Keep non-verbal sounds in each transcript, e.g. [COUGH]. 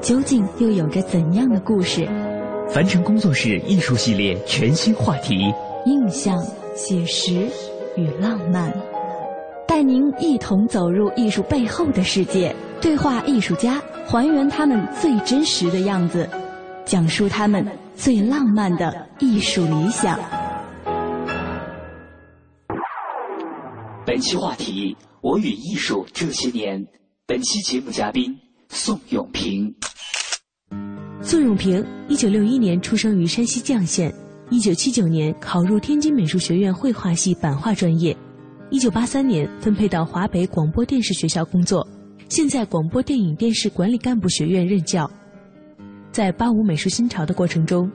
究竟又有着怎样的故事？凡尘工作室艺术系列全新话题：印象、写实与浪漫，带您一同走入艺术背后的世界，对话艺术家，还原他们最真实的样子。讲述他们最浪漫的艺术理想。本期话题：我与艺术这些年。本期节目嘉宾：宋永平。宋永平，一九六一年出生于山西绛县，一九七九年考入天津美术学院绘画系版画专业，一九八三年分配到华北广播电视学校工作，现在广播电影电视管理干部学院任教。在八五美术新潮的过程中，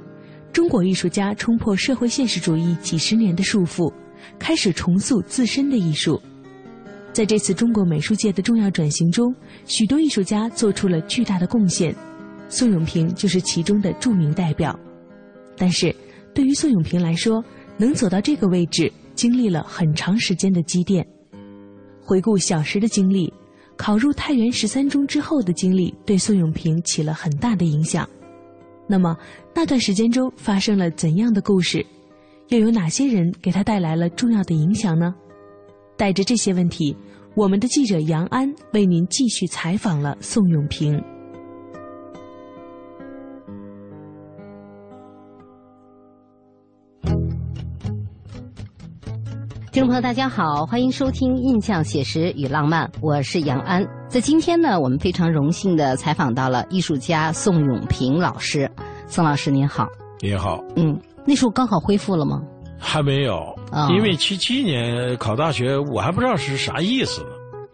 中国艺术家冲破社会现实主义几十年的束缚，开始重塑自身的艺术。在这次中国美术界的重要转型中，许多艺术家做出了巨大的贡献，宋永平就是其中的著名代表。但是，对于宋永平来说，能走到这个位置，经历了很长时间的积淀。回顾小时的经历。考入太原十三中之后的经历对宋永平起了很大的影响。那么那段时间中发生了怎样的故事？又有哪些人给他带来了重要的影响呢？带着这些问题，我们的记者杨安为您继续采访了宋永平。听众朋友，大家好，欢迎收听《印象写实与浪漫》，我是杨安。在今天呢，我们非常荣幸的采访到了艺术家宋永平老师。宋老师您好，您好。嗯，那时候高考恢复了吗？还没有，因为七七年考大学，我还不知道是啥意思呢。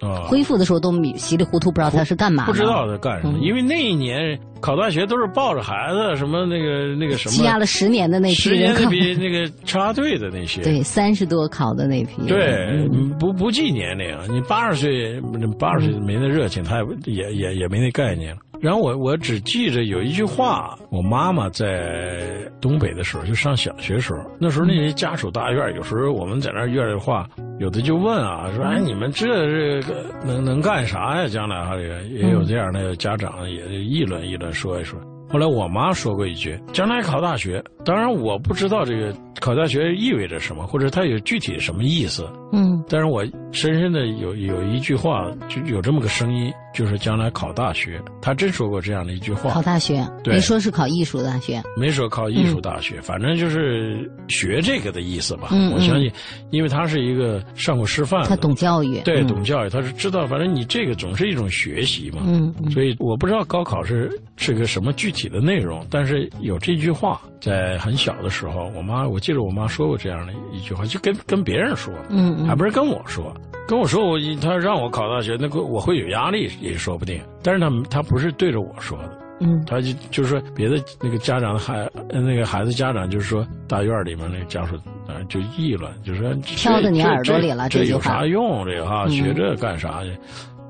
啊，恢复的时候都稀里糊涂，不知道他是干嘛。不知道他干什么，因为那一年考大学都是抱着孩子，什么那个那个什么，积压了十年的那批，十年那批那个插队的那些，对，三十多考的那批，对，不不计年龄，你八十岁，八十岁没那热情，他也也也也没那概念。然后我我只记着有一句话，我妈妈在东北的时候，就上小学时候，那时候那些家属大院，有时候我们在那院里话，有的就问啊，说哎你们这这个能能干啥呀？将来哈这个也有这样的家长也议论议论说一说。后来我妈说过一句：“将来考大学，当然我不知道这个考大学意味着什么，或者它有具体什么意思。”嗯，但是我深深的有有一句话，就有这么个声音，就是将来考大学。他真说过这样的一句话。考大学，对没说是考艺术大学，没说考艺术大学，反正就是学这个的意思吧。嗯，我相信，因为他是一个上过师范，他懂教育，对，懂教育，他是知道，反正你这个总是一种学习嘛。嗯，所以我不知道高考是是个什么具体的内容，但是有这句话，在很小的时候，我妈，我记得我妈说过这样的一句话，就跟跟别人说。嗯。还不是跟我说，跟我说我他让我考大学，那个我会有压力也说不定。但是他他不是对着我说的，嗯，他就就是说别的那个家长孩那个孩子家长就是说大院里面那个家属啊就议论，就说飘到你耳朵里了，这有啥用？这个哈学这干啥去？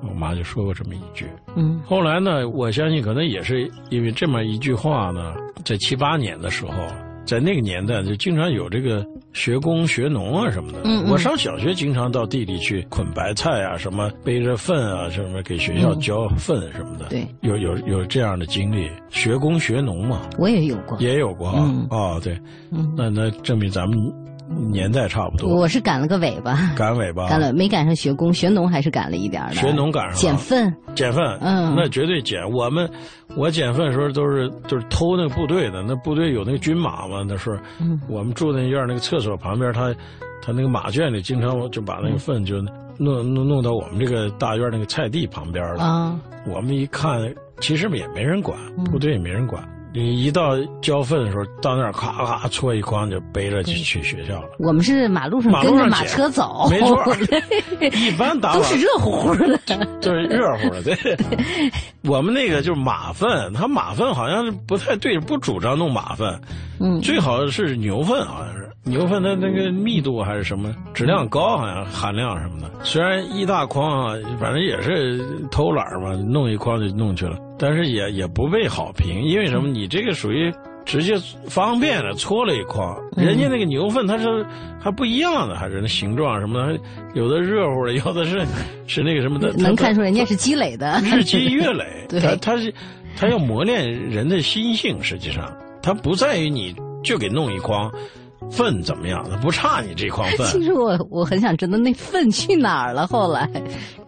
我妈就说过这么一句。嗯，后来呢，我相信可能也是因为这么一句话呢，在七八年的时候。在那个年代，就经常有这个学工学农啊什么的。嗯，我上小学经常到地里去捆白菜啊，什么背着粪啊，什么给学校浇粪什么的。对，有有有这样的经历，学工学农嘛。我也有过，也有过啊。哦，对，那那证明咱们年代差不多。我是赶了个尾巴，赶尾巴，[LAUGHS] 赶了没赶上学工，学农还是赶了一点的。学农赶上了捡粪，捡粪，嗯那绝对捡。我们我捡粪的时候都是就是偷那个部队的，那部队有那个军马嘛，那时候嗯我们住那院那个厕所旁边，他他那个马圈里经常就把那个粪就弄弄弄到我们这个大院那个菜地旁边了。啊，我们一看，其实也没人管，嗯部队也没人管。你一到交粪的时候，到那儿咔咔搓一筐就背着去去学校了。我们是马路上马路跟着马车走，没错 [LAUGHS] 一般打都是热乎乎的。就是热乎的，对。[LAUGHS] 我们那个就是马粪，它马粪好像是不太对，不主张弄马粪，嗯，最好是牛粪，好像是牛粪它那个密度还是什么质量高，好像含量什么的。虽然一大筐啊，反正也是偷懒儿嘛，弄一筐就弄去了，但是也也不被好评，因为什么？你这个属于。直接方便了，搓了一筐。人家那个牛粪它是还不一样的，还是那形状什么的，有的热乎的，有的是 [LAUGHS] 是那个什么的，能看出人家是积累的。日积月累，[LAUGHS] 对它它是它要磨练人的心性，实际上它不在于你就给弄一筐粪怎么样，它不差你这筐粪 [LAUGHS] 其。实我我很想知道那粪去哪儿了，后来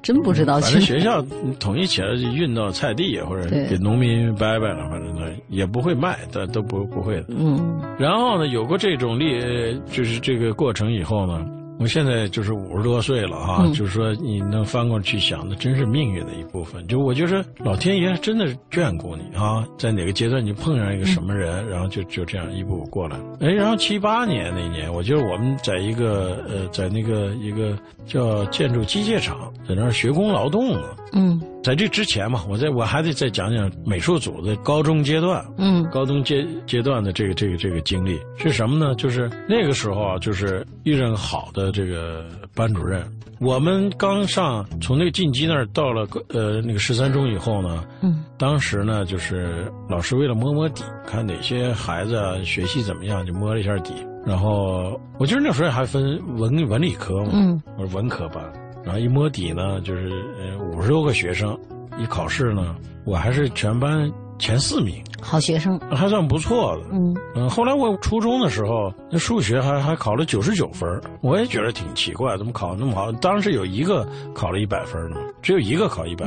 真不知道去反正。学校统一起来就运到菜地，或者给农民掰掰了，反正呢也不会卖，但都不不会的。嗯然后呢，有过这种历，呃就是这个过程以后呢，我现在就是五十多岁了哈，嗯就是说你能翻过去想，那真是命运的一部分。就我觉得老天爷真的是眷顾你啊，在哪个阶段你碰上一个什么人，然后就就这样一步步过来了。哎，然后七八年那年，我觉得我们在一个呃，在那个一个叫建筑机械厂，在那儿学工劳动呢。嗯在这之前嘛，我在我还得再讲讲美术组的高中阶段。嗯高中阶阶段的这个这个这个经历是什么呢？就是那个时候啊，就是遇上好的这个班主任。我们刚上从那个晋级那儿到了呃那个十三中以后呢，嗯当时呢就是老师为了摸摸底，看哪些孩子啊学习怎么样，就摸了一下底。然后我记得那时候还分文文理科嘛，嗯我是文科班，然后一摸底呢，就是呃五十多个学生，一考试呢，我还是全班前四名。好学生。还算不错的。嗯嗯，后来我初中的时候，那数学还还考了九十九分我也觉得挺奇怪，怎么考那么好？当时有一个考了一百分呢，只有一个考一百、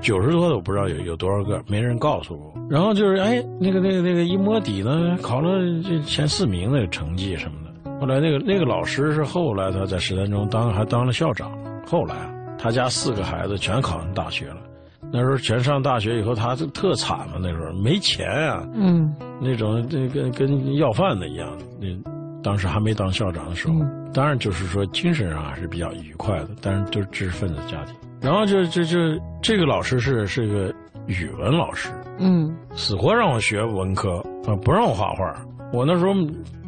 九十多的我不知道有有多少个，没人告诉我。然后就是哎，那个那个那个一摸底呢，考了这前四名那个成绩什么的。后来那个那个老师是后来他在十三中当还当了校长，后来啊，他家四个孩子全考上大学了。那时候全上大学以后，他就特惨嘛，那时候没钱啊，嗯那种这跟跟要饭的一样。那当时还没当校长的时候，当然就是说精神上还是比较愉快的，但是都是知识分子家庭。然后就就就这个老师是是个语文老师，嗯死活让我学文科啊，不让我画画。我那时候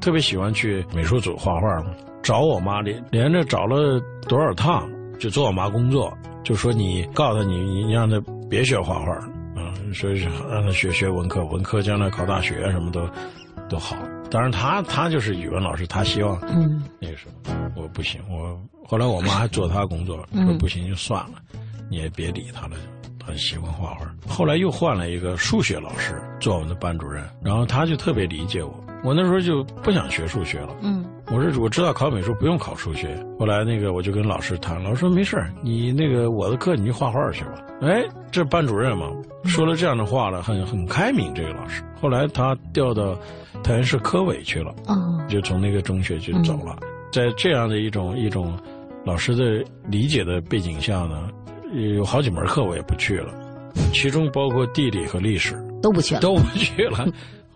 特别喜欢去美术组画画嘛，找我妈连连着找了多少趟，就做我妈工作，就说你告诉他你你你让他别学画画，啊，所以是让他学学文科，文科将来考大学什么都都好。当然他他就是语文老师，他希望嗯那个什么，我不行，我后来我妈还做他工作，说嗯不行就算了，你也别理他了，他喜欢画画。后来又换了一个数学老师做我们的班主任，然后他就特别理解我。我那时候就不想学数学了，嗯我说我知道考美术不用考数学。后来那个我就跟老师谈，老师说没事儿你那个我的课你去画画去吧。哎，这班主任嘛，说了这样的话了，很很开明。这个老师后来他调到太原市科委去了。哦就从那个中学就走了。在这样的一种一种老师的理解的背景下呢，有好几门课我也不去了，其中包括地理和历史都不去了。都不去了。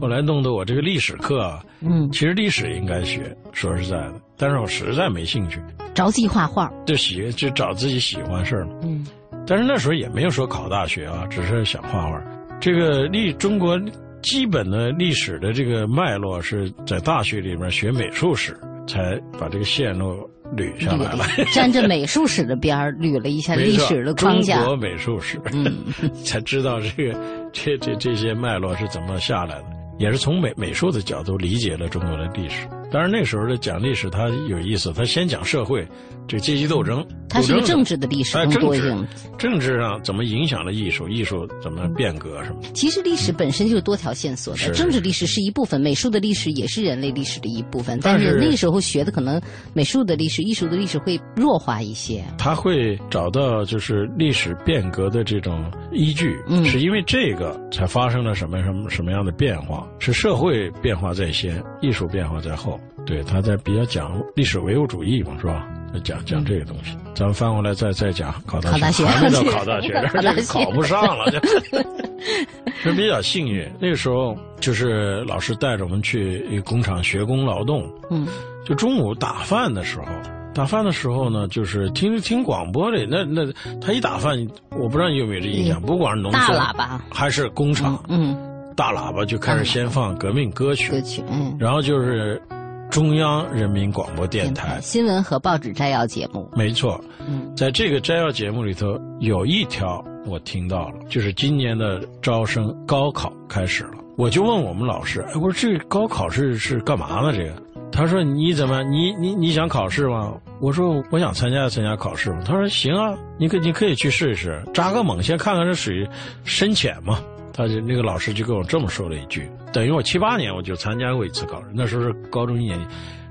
后来弄得我这个历史课啊，嗯，其实历史应该学，说实在的，但是我实在没兴趣，着急画画。就喜就找自己喜欢事儿嘛。嗯但是那时候也没有说考大学啊，只是想画画。这个历中国基本的历史的这个脉络是在大学里面学美术史才把这个线路捋下来了。[LAUGHS] 沾着美术史的边儿捋了一下 [LAUGHS] 历史的框架中。国美术史，嗯 [LAUGHS] 才知道这个这这这些脉络是怎么下来的，也是从美美术的角度理解了中国的历史。当然那时候的讲历史它有意思，它先讲社会，这个阶级斗争，它是个政治的历史哎，更政治多一点。政治上怎么影响了艺术，艺术怎么变革什么。其实历史本身就是多条线索的，是政治历史是一部分，美术的历史也是人类历史的一部分。但是但是那个时候学的可能美术的历史、艺术的历史会弱化一些。他会找到就是历史变革的这种依据，嗯是因为这个才发生了什么什么什么样的变化？是社会变化在先，艺术变化在后。对，他在比较讲历史唯物主义嘛，是吧？讲讲这个东西，咱们翻过来再再讲考大学还没到 [LAUGHS] 考大学这，考不上了，这 [LAUGHS] 是比较幸运。那个时候就是老师带着我们去一个工厂学工劳动，嗯，就中午打饭的时候，打饭的时候呢，就是听听广播里，那那他一打饭，我不知道你有没有这印象，不管是农大村喇叭，还是工厂，嗯，大喇叭就开始先放革命歌曲，歌曲，嗯，然后就是中央人民广播电台，新闻和报纸摘要节目，没错，嗯，在这个摘要节目里头有一条我听到了，就是今年的招生高考开始了，我就问我们老师，哎，我说这高考是是干嘛呢？这个，他说你怎么你你你想考试吗？我说我想参加参加考试嘛。他说行啊，你可你可以去试一试，扎个猛，先看看这水深浅嘛。他就那个老师就跟我这么说了一句，等于我七八年我就参加过一次考试，那时候是高中一年级，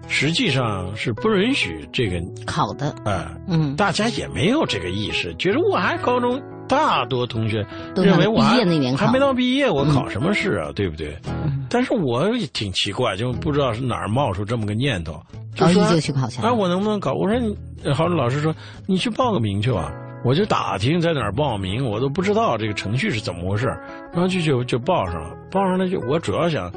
实际上是不允许这个考的，哎、嗯，大家也没有这个意识，觉得我还高中，大多同学都认为我还没到毕业，我考什么试啊？对不对？嗯但是我也挺奇怪，就不知道是哪儿冒出这么个念头，就说就去考去了哎，我能不能考？我说你，好像老师说你去报个名去吧。我就打听在哪儿报名，我都不知道这个程序是怎么回事，然后就就就报上了，报上了就我主要想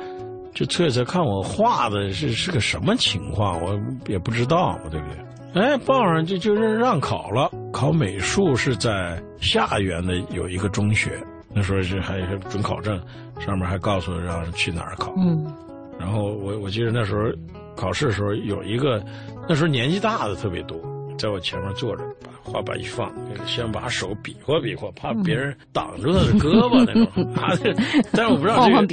就测一测看我画的是是个什么情况，我也不知道嘛，对不对？哎，报上就就是让考了，考美术是在下园的有一个中学，那时候是还有准考证，上面还告诉让去哪儿考。嗯，然后我我记得那时候考试的时候有一个，那时候年纪大的特别多，在我前面坐着，把画板一放，先把手比划比划，怕别人挡住他的胳膊那种。[LAUGHS] 啊，但是我不知道这个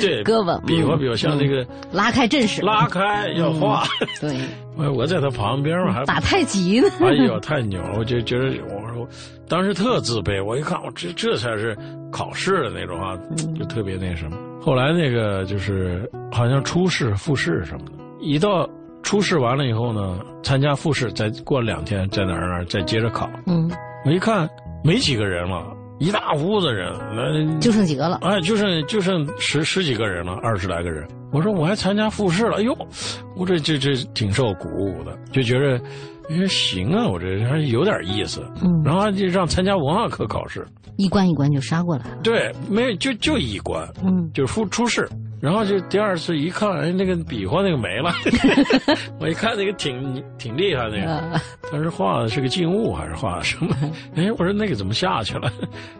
对胳膊比划比划，嗯像那个拉开阵势，拉开要画，对，我我在他旁边嘛还打太极呢，哎呦，太牛了！我就觉得，我说，当时特自卑。我一看，我这这才是考试的那种啊，就特别那什么。后来那个就是好像初试、复试什么的，一到初试完了以后呢，参加复试，再过两天在哪儿哪儿再接着考。嗯，我一看没几个人了，一大屋子人，那就剩几个了，哎，就剩就剩十十几个人了，二十来个人。我说我还参加复试了，哎呦，我这这这挺受鼓舞的，就觉得，哎行啊，我这还有点意思。嗯，然后就让参加文化课考试，一关一关就杀过来了，对，没有就就一关，嗯，就是复初试。然后就第二次一看，哎，那个比划那个没了，[LAUGHS] 我一看那个挺挺厉害那个，呃他是画的是个静物还是画的什么？[LAUGHS] 哎，我说那个怎么下去了？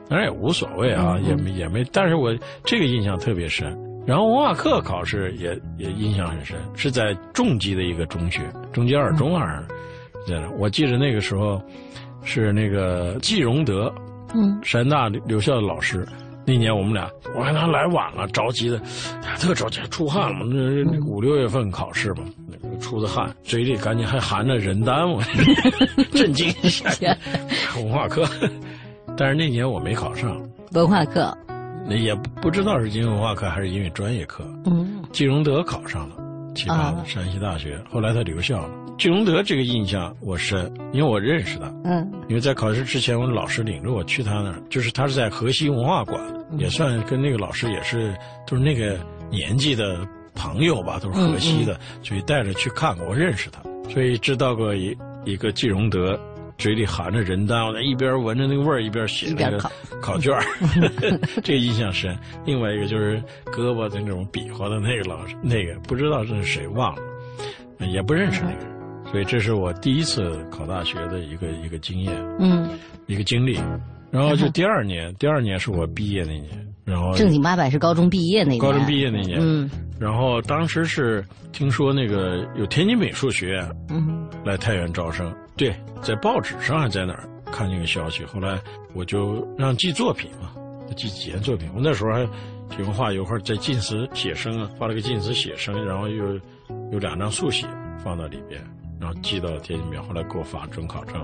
当然也无所谓啊，也没也没，但是我这个印象特别深。然后文化课考试也也印象很深，是在重基的一个中学，中基二中还是在那？我记得那个时候是那个季荣德，嗯，山大留校的老师。那年我们俩，我看他来晚了，着急的，特着急，出汗了嘛。那那五六月份考试嘛，那个出的汗，嘴里赶紧还含着人丹，我 [LAUGHS] 震惊一下。文化课，[LAUGHS] 但是那年我没考上，文化课，那也不不知道是因为文化课还是因为专业课。嗯，季荣德考上了，清华的啊山西大学，后来他留校了。季荣德这个印象我深，因为我认识他。嗯，因为在考试之前，我老师领着我去他那儿，就是他是在河西文化馆，也算跟那个老师也是都是那个年纪的朋友吧，都是河西的，所以带着去看过，我认识他，所以知道过一一个季荣德。嘴里含着人丹，我在一边闻着那个味儿，一边写那个考考卷儿 [LAUGHS] 这个印象深。另外一个就是胳膊的那种比划的那个老师，那个不知道这是谁忘了，也不认识那个人。所以这是我第一次考大学的一个一个经验。嗯，一个经历，然后就第二年，第二年是我毕业那年，然后正经八百是高中毕业那年，高中毕业那年，嗯。然后当时是听说那个有天津美术学院嗯。来太原招生，对，在报纸上还在哪儿看见个消息，后来我就让寄作品嘛，寄几件作品，我那时候还喜欢画油画，在晋祠写生啊，画了个晋祠写生，然后又有两张速写放到里边，然后寄到天津美，后来给我发准考证。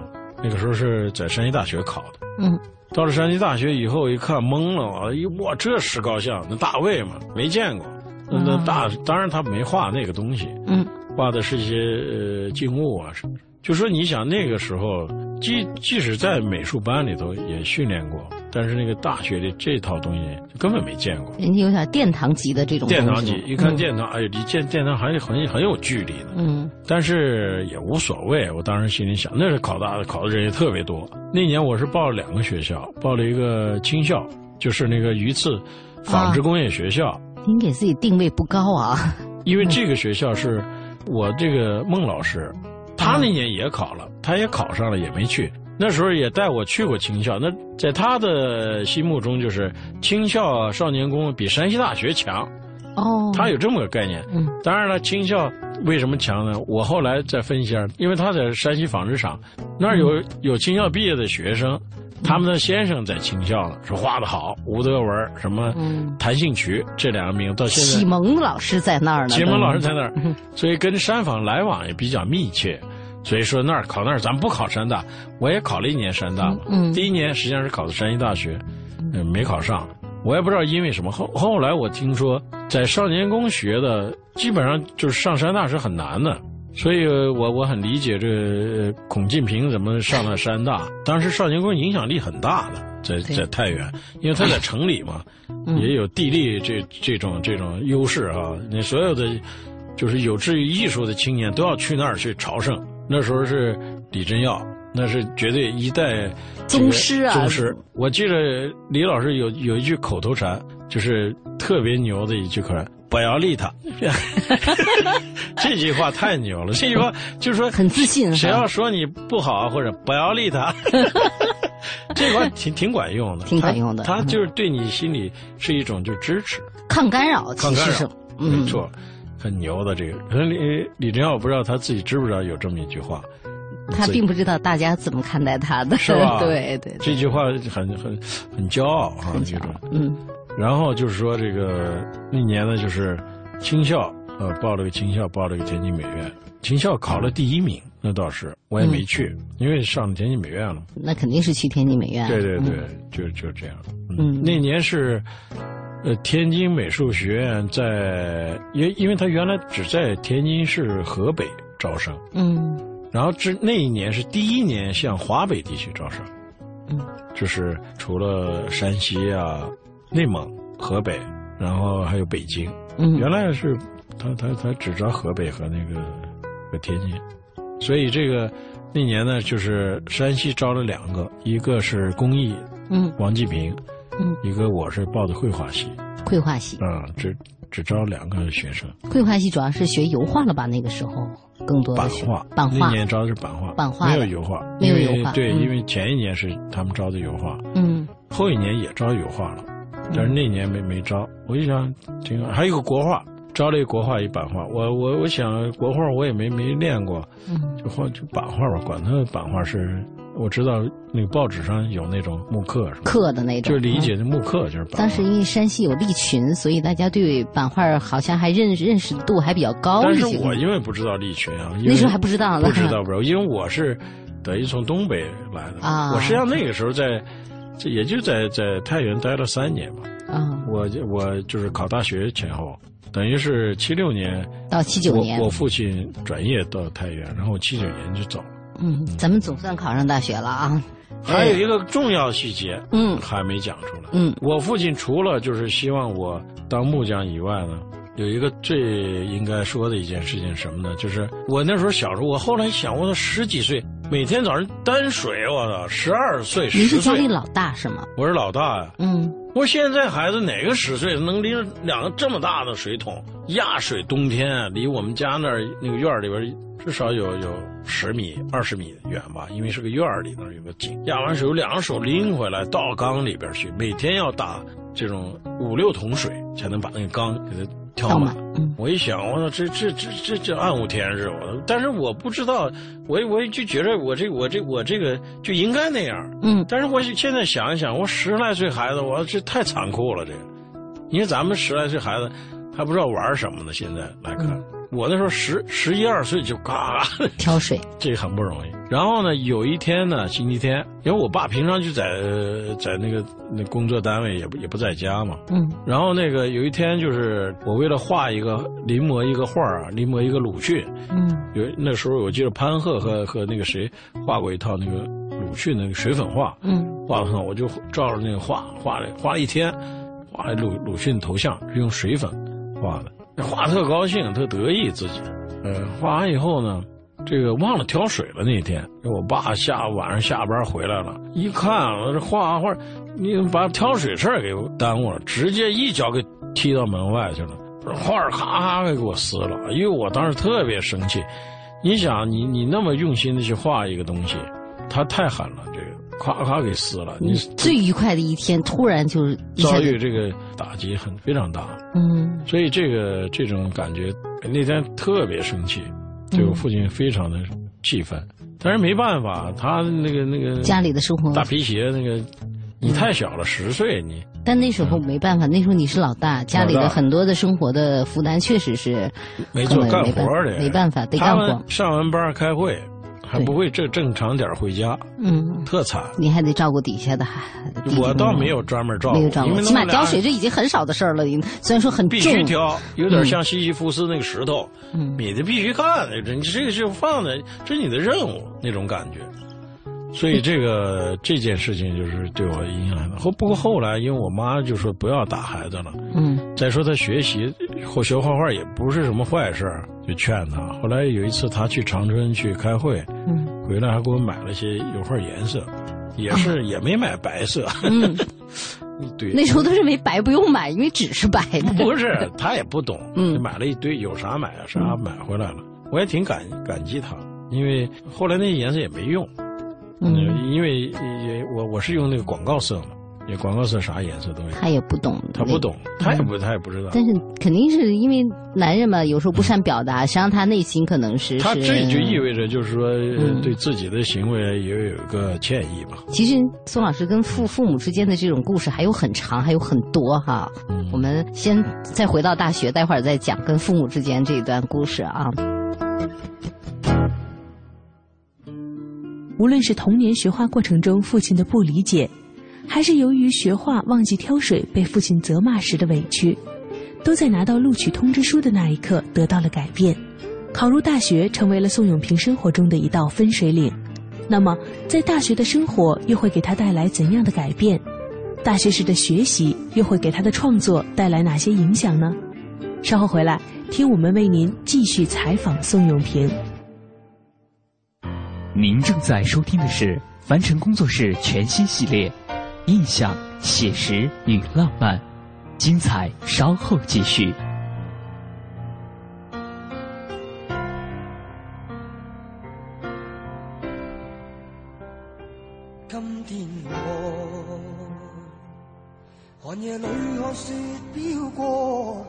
那个时候是在山西大学考的，嗯，到了山西大学以后一看懵了，哎哇，这石膏像那大卫嘛，没见过。那那大当然他没画那个东西，嗯，画的是一些呃静物啊什么。就说你想那个时候，即即使在美术班里头也训练过，但是那个大学的这套东西就根本没见过。人家有点殿堂级的这种殿堂级，一看嗯殿堂，哎，离见殿堂还是很很有距离的。嗯但是也无所谓，我当时心里想，那是考大考的人也特别多。那年我是报了两个学校，报了一个青校，就是那个榆次纺织工业学校，您给自己定位不高啊，[LAUGHS] 因为这个学校是我这个孟老师，他那年也考了，他也考上了，也没去。那时候也带我去过青校，那在他的心目中就是青校少年宫比山西大学强，哦，他有这么个概念。嗯当然了，青校为什么强呢？我后来再分析一下，因为他在山西纺织厂那儿有有青校毕业的学生，他们的先生在青校呢，说画的好，吴德文什么嗯谭兴渠这两个名到现在启。蒙老师在那儿呢，启蒙老师在那儿嗯，所以跟山坊来往也比较密切。所以说那儿考那儿，咱不考山大，我也考了一年山大嘛。嗯嗯第一年实际上是考的山西大学，嗯，没考上。我也不知道因为什么。后后来我听说，在少年宫学的，基本上就是上山大是很难的。所以我我很理解这呃孔敬平怎么上了山大。当时少年宫影响力很大的，在在太原，因为他在城里嘛，嗯也有地利这这种这种优势啊。你所有的就是有志于艺术的青年都要去那儿去朝圣。那时候是李振耀，那是绝对一代宗师啊宗师。我记得李老师有有一句口头禅，就是特别牛的一句口头禅：“不要理他。[LAUGHS] ”这句话太牛了。这句话就是说，很自信谁要说你不好或者不要理他，[LAUGHS] 这句话挺挺管用的，挺管用的他他就是对你心里是一种就支持。抗干扰，抗干其实是扰，嗯没错，很牛的这个。可能李李真耀我不知道他自己知不知道有这么一句话，他并不知道大家怎么看待他的，是吧对 [LAUGHS] 对，对这句话很很很骄傲哈，很巧这种。，嗯然后就是说这个那年呢，就是青校，呃，报了个青校，报了个天津美院。青校考了第一名，那倒是我也没去，因为上了天津美院了。那肯定是去天津美院，对对对嗯，就就这样。嗯那年是，呃，天津美术学院在，因因为他原来只在天津市河北招生，嗯。然后这那一年是第一年向华北地区招生，嗯，就是除了山西啊、内蒙、河北，然后还有北京。嗯，原来是他他他只招河北和那个和天津，所以这个那年呢，就是山西招了两个，一个是工艺嗯。王继平，嗯，一个我是报的绘画系，绘画系，啊、只只招两个学生，绘画系主要是学油画了吧？那个时候更多的版画，版画，那年招的是版画，版画没有油画，没有油画。对，嗯。因为前一年是他们招的油画，嗯。后一年也招油画了，但是那年没没招。我一想，挺好，还有个国画，招了一个国画一版画。我我我想国画我也没没练过，嗯。就画就版画吧，管它版画是，我知道那个报纸上有那种木刻？刻的那种，就是理嗯解的木刻就是。当时因为山西有利群，所以大家对版画好像还认认识度还比较高但是一些。我因为不知道利群啊，那时候还不知道呢，不知道不知道，因为我是等于从东北来的啊我实际上那个时候在，这也就在在太原待了三年吧。啊，我我就是考大学前后，等于是七六年，到七九年我，我父亲转业到太原，然后我七九年就走了。嗯，咱们总算考上大学了啊。还有一个重要细节嗯还没讲出来，嗯我父亲除了就是希望我当木匠以外呢，有一个最应该说的一件事情什么呢？就是我那时候小时候，我后来想，我都十几岁，每天早上担水，我操，十二岁、您是十岁，家里老大是吗？我是老大呀。嗯过现在孩子哪个十岁能拎两个这么大的水桶压水？冬天离我们家那儿那个院儿里边至少有有十米、二十米远吧，因为是个院儿里那儿有个井。压完水，有两手拎回来倒缸里边去，每天要打这种五六桶水才能把那个缸给它挑满倒满。嗯我一想，我操，这这这这这暗无天日，我！但是我不知道，我我就觉得我这我这我这个就应该那样。嗯但是我现在想一想，我十来岁孩子，我这太残酷了。这个，因为咱们十来岁孩子还不知道玩什么呢。现在来看，我那时候十十一二岁就嘎，[LAUGHS] 挑水，这很不容易。然后呢，有一天呢，星期天，因为我爸平常就在在那个那工作单位，也不也不在家嘛。嗯。然后那个有一天，就是我为了画一个临摹一个画啊，临摹一个鲁迅。嗯。有那时候我记得潘鹤和和那个谁画过一套那个鲁迅那个水粉画。嗯。画上我就照着那个画画了，画了一天，画了鲁鲁迅头像是用水粉画的，画特高兴，特得意自己。呃，画完以后呢。这个忘了挑水了那天，我爸下晚上下班回来了，一看我这画画，你把挑水事儿给耽误了，直接一脚给踢到门外去了，画咔咔给给我撕了，因为我当时特别生气。你想，你你那么用心的去画一个东西，他太狠了，这个咔咔给撕了。你最愉快的一天突然就遭遇这个打击很非常大，嗯，所以这个这种感觉那天特别生气。对我父亲非常的气愤，但是没办法，他那个那个家里的生活大皮鞋那个，你太小了，十岁你。但那时候没办法，那时候你是老大，家里的很多的生活的负担确实是没做干活的，没办法得干活。上完班开会。还不会正正常点回家，嗯，特惨。你还得照顾底下的孩子。我倒没有专门照顾，没有照顾，起码挑水这已经很少的事儿了。虽然说很必须挑，有点像西西弗斯那个石头，嗯，你的必须干，这你这个就放的，这是你的任务那种感觉。所以这个 [LAUGHS] 这件事情就是对我影响很大。后不过后来，因为我妈就说不要打孩子了，嗯，再说他学习或学画画也不是什么坏事，就劝他。后来有一次他去长春去开会，嗯，回来还给我买了些油画颜色，也是也没买白色，嗯，[LAUGHS] 对，那时候都认为白不用买，因为纸是白的。不是，他也不懂，嗯，买了一堆，有啥买啊，啥买回来了。我也挺感感激他，因为后来那些颜色也没用。嗯，因为也我我是用那个广告色嘛，也广告色啥颜色都有。他也不懂，他不懂，他也不他也不知道。但是肯定是因为男人嘛，有时候不善表达，实际上他内心可能是。他这就意味着就是说，对自己的行为也有个歉意吧。其实宋老师跟父父母之间的这种故事还有很长，还有很多哈。嗯，我们先再回到大学，待会儿再讲跟父母之间这一段故事啊。无论是童年学画过程中父亲的不理解，还是由于学画忘记挑水被父亲责骂时的委屈，都在拿到录取通知书的那一刻得到了改变。考入大学成为了宋永平生活中的一道分水岭。那么，在大学的生活又会给他带来怎样的改变？大学时的学习又会给他的创作带来哪些影响呢？稍后回来听我们为您继续采访宋永平。您正在收听的是凡尘工作室全新系列《印象、写实与浪漫》，精彩稍后继续。今天我寒夜里看雪飘过，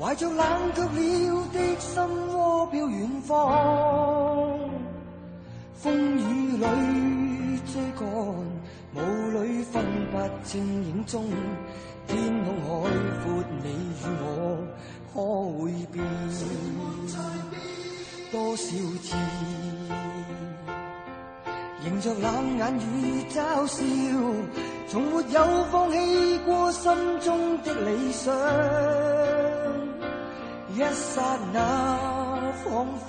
怀着冷却了的心窝飘远方。风雨里追赶，雾里分不清影踪。天空海阔，你与我可会变？多少次迎着冷眼与嘲笑，从没有放弃过心中的理想。一刹那，仿佛。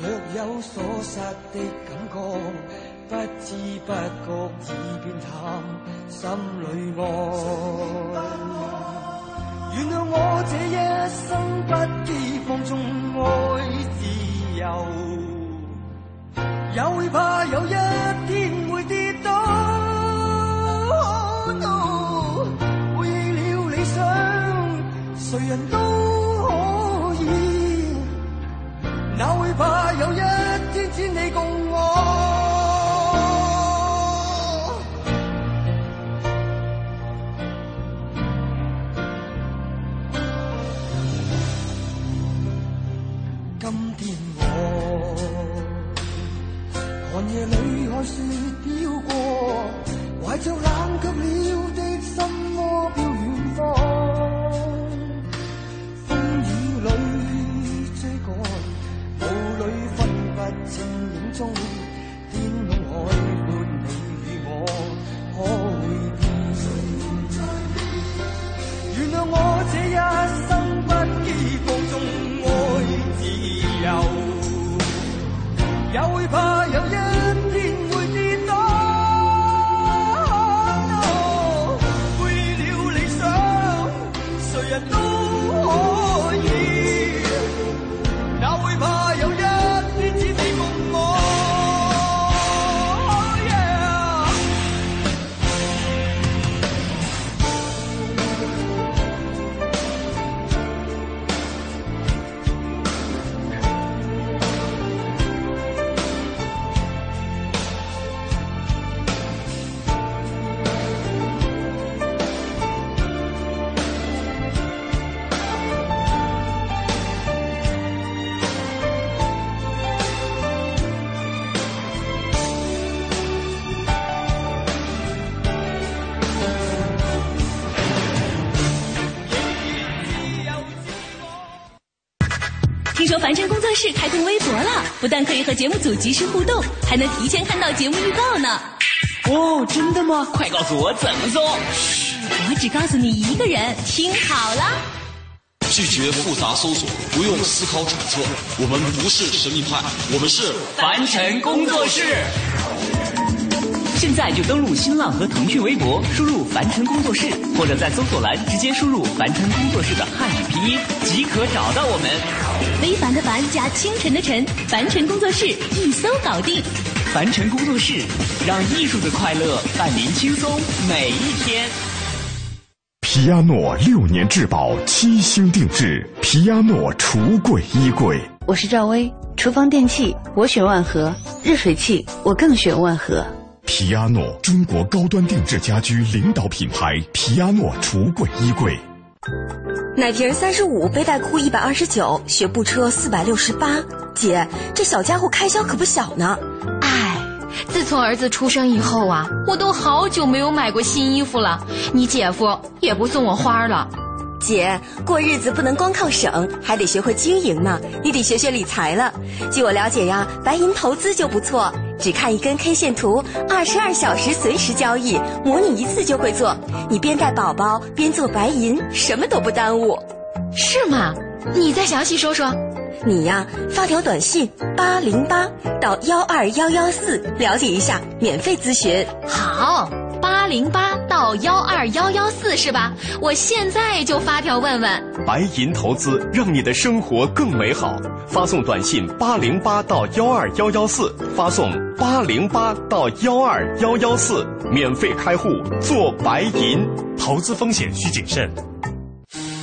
若有所失的感觉，不知不觉已变淡，心里爱。原谅我这一生不羁放纵爱自由，也会怕有一天会跌倒。背弃了理想，谁人都。怕有一天只你共我？今天我寒夜里看雪飘过，怀着冷却了凡尘工作室开通微博了，不但可以和节目组及时互动，还能提前看到节目预告呢。哦，真的吗？快告诉我怎么做。我只告诉你一个人，听好了。拒绝复杂搜索，不用思考揣测。我们不是神秘派，我们是凡尘工作室。现在就登录新浪和腾讯微博，输入“凡尘工作室”，或者在搜索栏直接输入“凡尘工作室”的汉语拼音，即可找到我们。非凡的凡加清晨的晨，凡尘工作室一搜搞定。凡尘工作室，让艺术的快乐伴您轻松每一天。皮亚诺六年质保，七星定制，皮亚诺橱柜衣柜。我是赵薇，厨房电器我选万和，热水器我更选万和。皮亚诺，中国高端定制家居领导品牌，皮亚诺橱柜衣柜。奶瓶三十五，背带裤一百二十九，学步车四百六十八。姐，这小家伙开销可不小呢。唉，自从儿子出生以后啊，我都好久没有买过新衣服了。你姐夫也不送我花了。姐，过日子不能光靠省，还得学会经营呢。你得学学理财了。据我了解呀，白银投资就不错，只看一根 K 线图，二十二小时随时交易，模拟一次就会做。你边带宝宝边做白银，什么都不耽误。是吗？你再详细说说。你呀，发条短信八零八到幺二幺幺四了解一下，免费咨询。好，八零八幺二幺幺四是吧？我现在就发条问问。白银投资让你的生活更美好，发送短信八零八到幺二幺幺四，发送八零八到幺二幺幺四，免费开户做白银，投资风险需谨慎。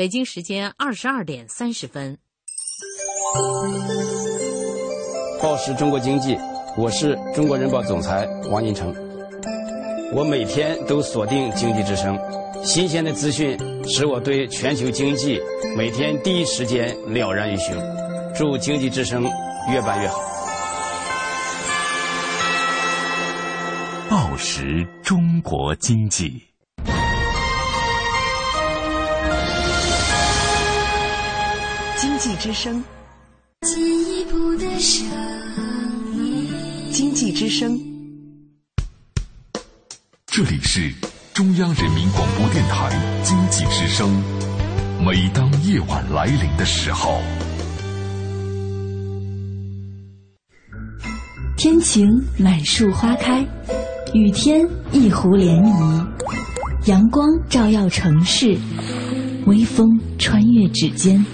北京时间二十二点三十分。报时中国经济，我是中国人保总裁王银成。我每天都锁定经济之声，新鲜的资讯使我对全球经济每天第一时间了然于胸。祝经济之声越办越好。报时中国经济。济之声，进一步的声音。经济之声，这里是中央人民广播电台经济之声。每当夜晚来临的时候，天晴满树花开，雨天一湖涟漪，阳光照耀城市，微风穿越指尖。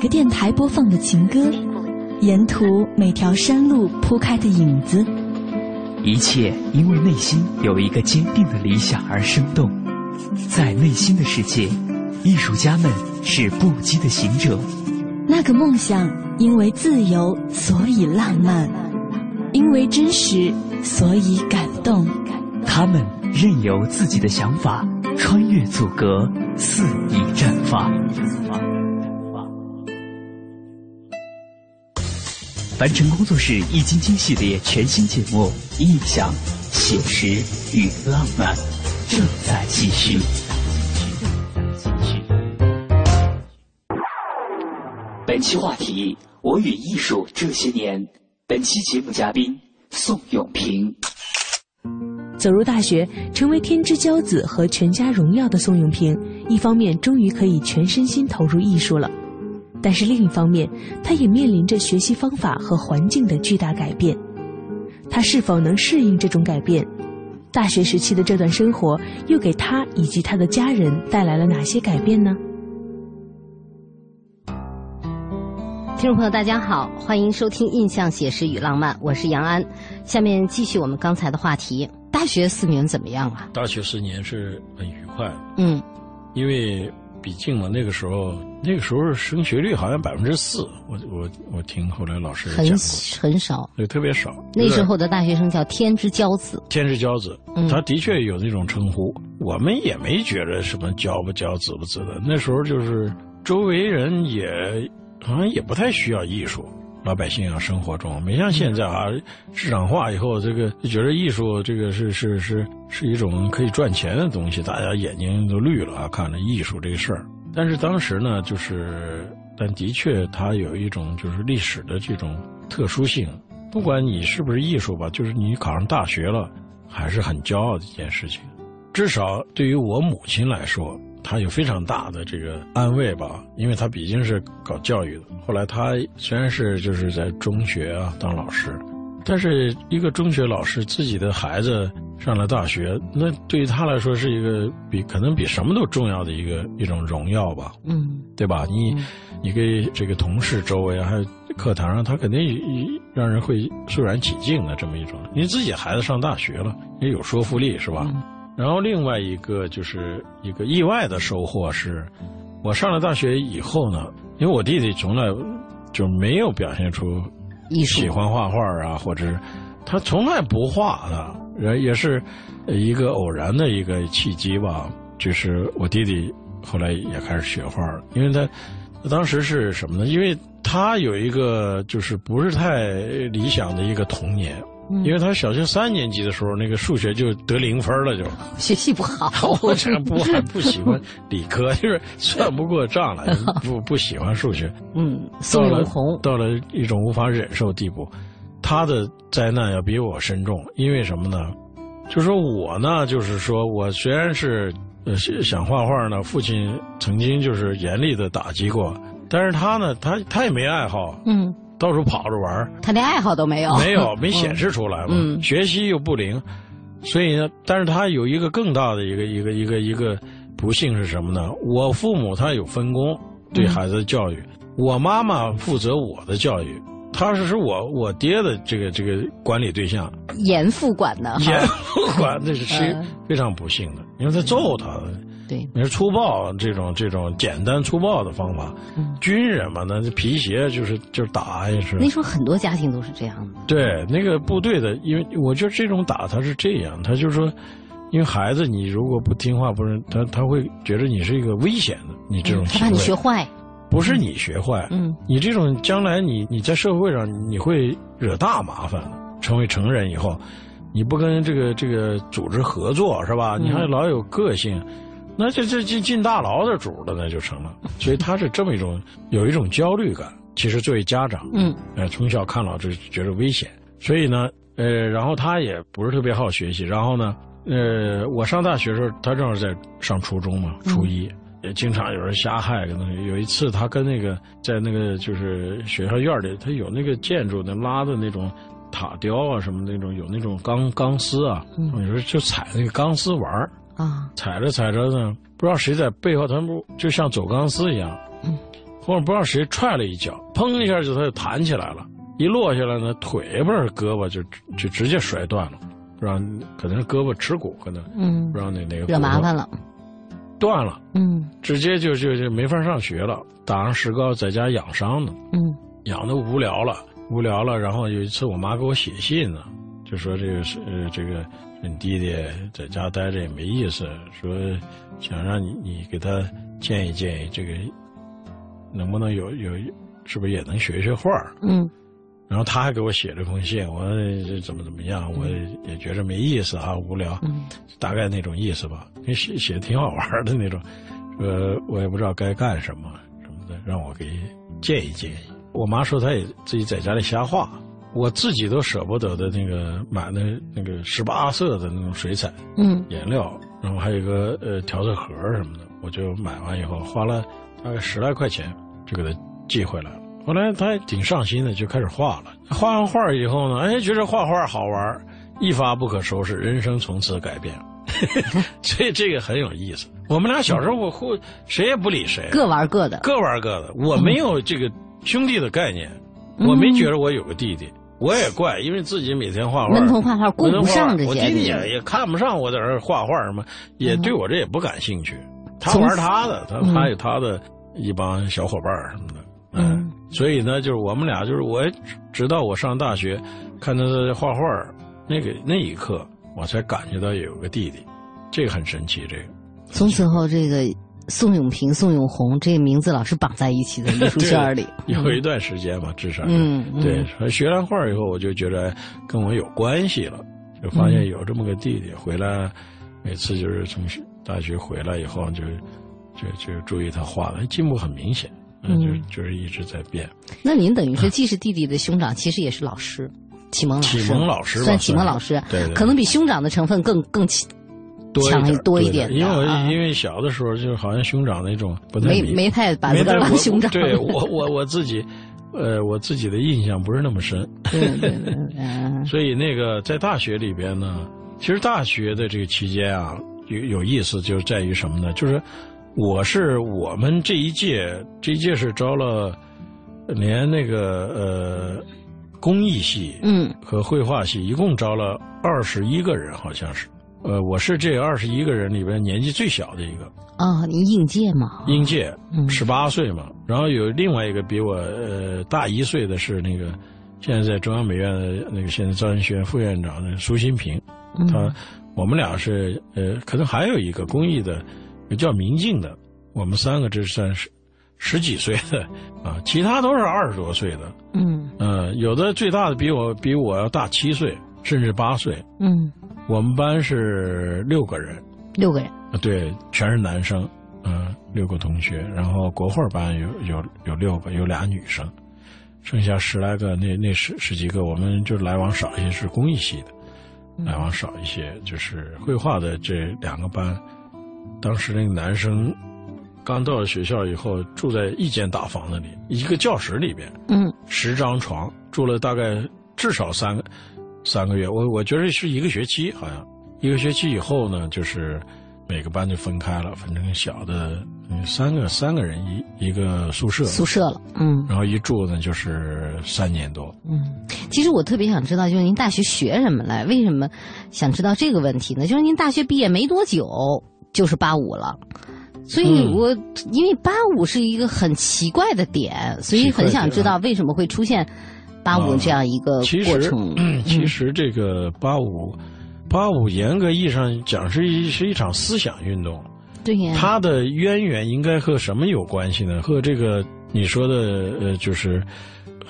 个电台播放的情歌，沿途每条山路铺开的影子，一切因为内心有一个坚定的理想而生动，在内心的世界，艺术家们是不羁的行者。那个梦想，因为自由，所以浪漫；因为真实，所以感动。他们任由自己的想法穿越阻隔，肆意绽放。凡尘工作室易筋经系列全新节目《印象、写实与浪漫》正在继续。本期话题：我与艺术这些年。本期节目嘉宾宋永平。走入大学，成为天之骄子和全家荣耀的宋永平，一方面终于可以全身心投入艺术了，但是另一方面，他也面临着学习方法和环境的巨大改变。他是否能适应这种改变？大学时期的这段生活又给他以及他的家人带来了哪些改变呢？听众朋友，大家好，欢迎收听《印象写实与浪漫》，我是杨安。下面继续我们刚才的话题，大学四年怎么样啊？大学四年是很愉快，嗯，因为毕竟嘛，那个时候那个时候升学率好像百分之四，我我我听后来老师讲很过，很少，对，特别少。那时候的大学生叫天之骄子，天之骄子，嗯他的确有那种称呼，我们也没觉得什么骄不骄、子不子的。那时候就是周围人也好像也不太需要艺术，老百姓啊生活中没像现在啊市场化以后，这个就觉得艺术这个是是是是一种可以赚钱的东西，大家眼睛都绿了啊，看着艺术这个事儿。但是当时呢，就是但的确它有一种就是历史的这种特殊性，不管你是不是艺术吧，就是你考上大学了，还是很骄傲的一件事情。至少对于我母亲来说，她有非常大的这个安慰吧，因为他毕竟是搞教育的。后来他虽然是就是在中学啊当老师，但是一个中学老师自己的孩子上了大学，那对于他来说是一个比可能比什么都重要的一个一种荣耀吧。嗯，对吧？你你给这个同事周围啊还有课堂上，他肯定也让人会肃然起敬的这么一种。你自己孩子上大学了，也有说服力是吧？然后另外一个就是一个意外的收获是，我上了大学以后呢，因为我弟弟从来就没有表现出喜欢画画啊，或者他从来不画的，人也是一个偶然的一个契机吧。就是我弟弟后来也开始学画，因为他当时是什么呢？因为他有一个就是不是太理想的一个童年。嗯。因为他小学三年级的时候，那个数学就得零分了，就。学习不好，[LAUGHS] 我这不还不喜欢理科，就是算不过账来，[LAUGHS] 不不喜欢数学。嗯，宋永红。到了一种无法忍受地步，他的灾难要比我深重，因为什么呢？就说我呢，就是说我虽然是呃想画画呢，父亲曾经就是严厉的打击过，但是他呢，他他也没爱好，嗯，到处跑着玩他连爱好都没有，没有，[LAUGHS] 没显示出来嘛。嗯。学习又不灵，所以呢，但是他有一个更大的一个一个一个一个不幸是什么呢？我父母他有分工对孩子的教育，我妈妈负责我的教育，他是是我我爹的这个这个管理对象，严父管的，严父管，这是是嗯。非常不幸的，因为他揍他。对，你说粗暴这种这种简单粗暴的方法，军人嘛，那皮鞋就是就是打也是。那时候很多家庭都是这样的。对，那个部队的，因为我觉得这种打他是这样，他就是说，因为孩子你如果不听话，不是他他会觉得你是一个危险的，你这种嗯他怕你学坏，不是你学坏，嗯，你这种将来你你在社会上你会惹大麻烦，成为成人以后，你不跟这个这个组织合作是吧？嗯你还老有个性。那这这进进大牢的主了，那就成了。所以他是这么一种有一种焦虑感。其实作为家长，嗯，呃，从小看老就觉得危险，所以呢，呃，然后他也不是特别好学习。然后呢，呃，我上大学的时候，他正好在上初中嘛，初一，也经常有人瞎害跟那个。有一次，他跟那个在那个就是学校院里，他有那个建筑那拉的那种塔吊啊什么那种，有那种钢钢丝啊，有时候就踩那个钢丝玩儿啊，踩着踩着呢，不知道谁在背后，他们就像走钢丝一样，嗯，或者不知道谁踹了一脚，砰一下就他就弹起来了，一落下来呢，腿不是胳膊就就直接摔断了，不知道可能是胳膊耻骨，可能嗯不知道哪哪个惹麻烦了。断了，嗯，直接就就就没法上学了，打上石膏，在家养伤呢，嗯，养的无聊了，无聊了。然后有一次，我妈给我写信呢，就说这个是呃这个你弟弟在家待着也没意思，说想让你你给他建议建议，这个能不能有有是不是也能学学画儿？嗯，然后他还给我写了封信，我这怎么怎么样，我也觉着没意思啊，无聊，嗯，大概那种意思吧，写写的挺好玩的那种，说我也不知道该干什么什么的，让我给建议建议。我妈说她也自己在家里瞎画，我自己都舍不得的那个买的那个十八色的那种水彩，嗯，颜料，然后还有一个呃调色盒什么的，我就买完以后花了大概十来块钱就给他寄回来了。后来他还挺上心的，就开始画了。画完画以后呢，哎，觉得画画好玩，一发不可收拾，人生从此改变。[LAUGHS] 所以这个很有意思。我们俩小时候我互谁也不理谁，各玩各的，各玩各的。我没有这个兄弟的概念，我没觉得我有个弟弟。我也怪，因为自己每天画画，闷头画画，顾不上这些。我弟弟也也看不上我在这儿画画什么，也对我这也不感兴趣。他玩他的，他他有他的一帮小伙伴什么的。嗯，所以呢，就是我们俩，就是我直到我上大学，看他画画，那个那一刻，我才感觉到有个弟弟，这个很神奇。这个从此后，这个宋永平、宋永红这个名字老是绑在一起的艺术圈里，有一段时间吧，至少嗯，对。学完画以后，我就觉得跟我有关系了，就发现有这么个弟弟回来，每次就是从大学回来以后，就就就注意他画的进步很明显。嗯，就就是一直在变。那您等于是既是弟弟的兄长，其实也是老师，启蒙老师，启蒙老师算启蒙老师。对，可能比兄长的成分更更强多一点。因为因为小的时候就好像兄长那种不太没没太把自个当兄长。对我我我自己，呃，我自己的印象不是那么深。对对对。[LAUGHS] 所以那个在大学里边呢，其实大学的这个期间啊，有有意思，就是在于什么呢？就是。我是我们这一届，这一届是招了，连那个呃工艺系，嗯，和绘画系一共招了二十一个人，好像是，呃，我是这二十一个人里边年纪最小的一个。啊，你应届嘛？应届，十八岁嘛。然后有另外一个比我呃大一岁的是那个，现在在中央美院的那个现在造型学院副院长的苏新平，他我们俩是呃，可能还有一个公益的。叫明镜的，我们三个这算是十几岁的啊，其他都是二十多岁的。嗯，呃，有的最大的比我比我要大七岁，甚至八岁。嗯，我们班是六个人，六个人。啊，对，全是男生，嗯，六个同学。然后国画班有有有六个，有俩女生，剩下十来个，那那十十几个，我们就来往少一些，是工艺系的，来往少一些，就是绘画的这两个班。当时那个男生刚到了学校以后，住在一间大房子里，一个教室里边，嗯，十张床，住了大概至少三个三个月。我我觉得是一个学期，好像一个学期以后呢，就是每个班就分开了，分成小的三个三个人一一个宿舍，宿舍了，嗯，然后一住呢就是三年多，嗯。其实我特别想知道，就是您大学学什么来？为什么想知道这个问题呢？就是您大学毕业没多久。就是八五了，所以我因为八五是一个很奇怪的点，所以很想知道为什么会出现八五这样一个过程。其实这个八五，八五严格意义上讲是一是一场思想运动。对呀，它的渊源应该和什么有关系呢？和这个你说的呃，就是。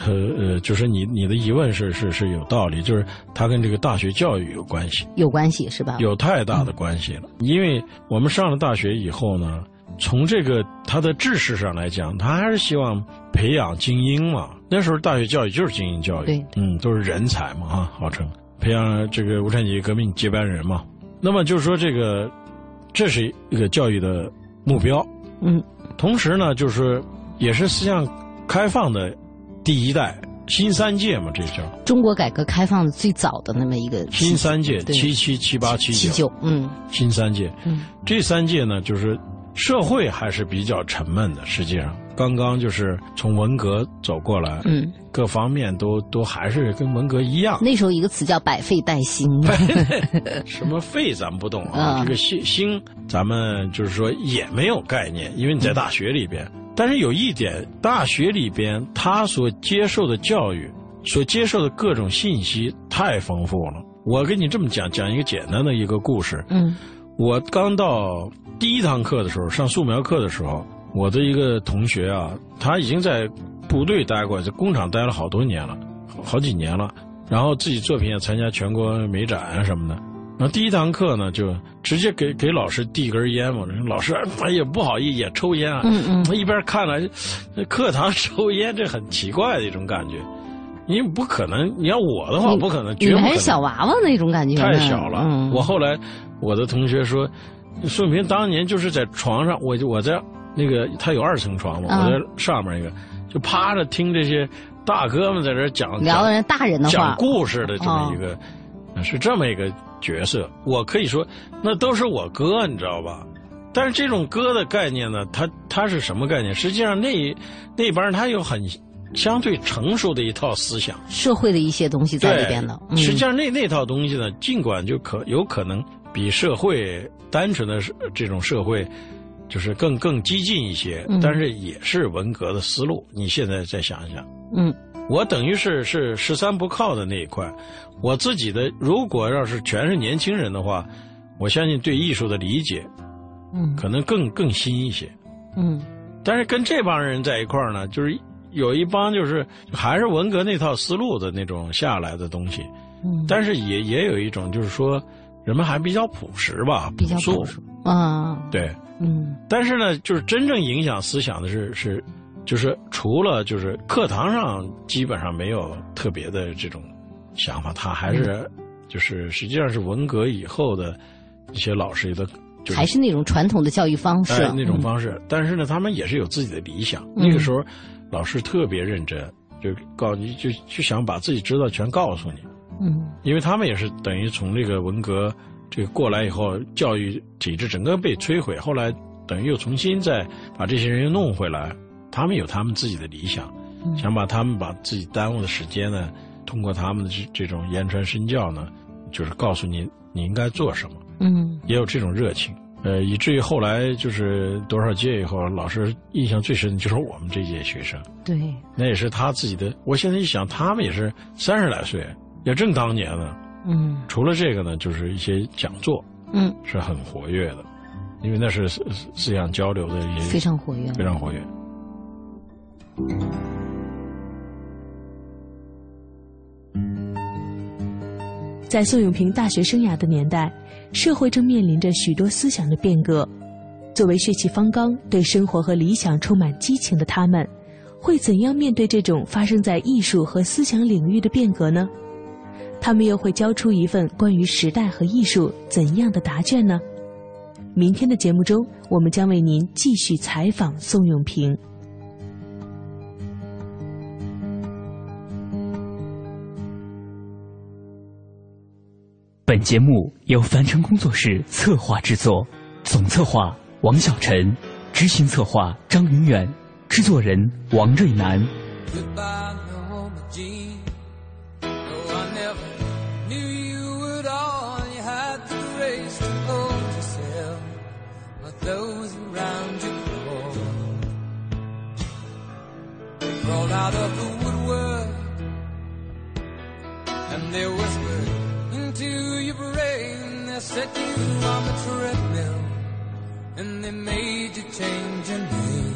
和呃，就是你你的疑问是是是有道理，就是它跟这个大学教育有关系，有关系是吧？有太大的关系了，因为我们上了大学以后呢，从这个他的知识上来讲，他还是希望培养精英嘛。那时候大学教育就是精英教育，对，嗯，都是人才嘛，哈，号称培养这个无产阶级革命接班人嘛。那么就是说，这个这是一个教育的目标，嗯，同时呢，就是也是思想开放的。第一代新三届嘛，这叫中国改革开放的最早的那么一个新三届，七七七八七九，嗯，新三届，嗯，这三届呢，就是社会还是比较沉闷的。实际上，刚刚就是从文革走过来，嗯，各方面都都还是跟文革一样。那时候一个词叫“百废待兴”，[LAUGHS] 什么废咱们不懂啊，这个兴兴咱们就是说也没有概念，因为你在大学里边。但是有一点，大学里边他所接受的教育，所接受的各种信息太丰富了。我跟你这么讲，讲一个简单的一个故事。嗯，我刚到第一堂课的时候，上素描课的时候，我的一个同学啊，他已经在部队待过，在工厂待了好多年了，好几年了。然后自己作品也参加全国美展啊什么的。然后第一堂课呢，就直接给给老师递根烟嘛。老师哎也不好意思，也抽烟啊。嗯嗯。他一边看了，课堂抽烟，这很奇怪的一种感觉。因为不可能，你要我的话，不可能，绝不可能。还是小娃娃那种感觉。太小了。嗯。我后来，我的同学说，宋平当年就是在床上，我就我在那个他有二层床嘛，我在上面一个，就趴着听这些大哥们在这讲聊人大人的话，讲故事的这么一个，是这么一个角色。我可以说，那都是我哥，你知道吧？但是这种哥的概念呢，他他是什么概念？实际上那那帮人他有很。相对成熟的一套思想，社会的一些东西在里边的。实际上，那那套东西呢，尽管就可有可能比社会单纯的这种社会，就是更更激进一些，但是也是文革的思路。你现在再想一想，嗯，我等于是是十三不靠的那一块。我自己的，如果要是全是年轻人的话，我相信对艺术的理解，嗯，可能更更新一些，嗯。但是跟这帮人在一块儿呢，就是。有一帮就是还是文革那套思路的那种下来的东西，嗯，但是也也有一种就是说人们还比较朴实吧，比较朴实啊，对，嗯，但是呢，就是真正影响思想的是是，就是除了就是课堂上基本上没有特别的这种想法，他还是就是实际上是文革以后的一些老师的，还是那种传统的教育方式。那种方式，但是呢，他们也是有自己的理想，那个时候。老师特别认真，就告你就就想把自己知道全告诉你，嗯，因为他们也是等于从这个文革这个过来以后，教育体制整个被摧毁，后来等于又重新再把这些人又弄回来，他们有他们自己的理想，想把他们把自己耽误的时间呢，通过他们的这这种言传身教呢，就是告诉你你应该做什么，嗯，也有这种热情。呃，以至于后来就是多少届以后，老师印象最深的就是我们这届学生。对，那也是他自己的。我现在一想，他们也是三十来岁，也正当年呢。嗯。除了这个呢，就是一些讲座，嗯，是很活跃的，因为那是思思想交流的一些非常活跃，非常活跃。在宋永平大学生涯的年代。社会正面临着许多思想的变革，作为血气方刚、对生活和理想充满激情的他们，会怎样面对这种发生在艺术和思想领域的变革呢？他们又会交出一份关于时代和艺术怎样的答卷呢？明天的节目中，我们将为您继续采访宋永平。本节目由凡尘工作室策划制作，总策划王小晨，执行策划张云远，制作人王瑞南。They set you on the treadmill and they made you change your name.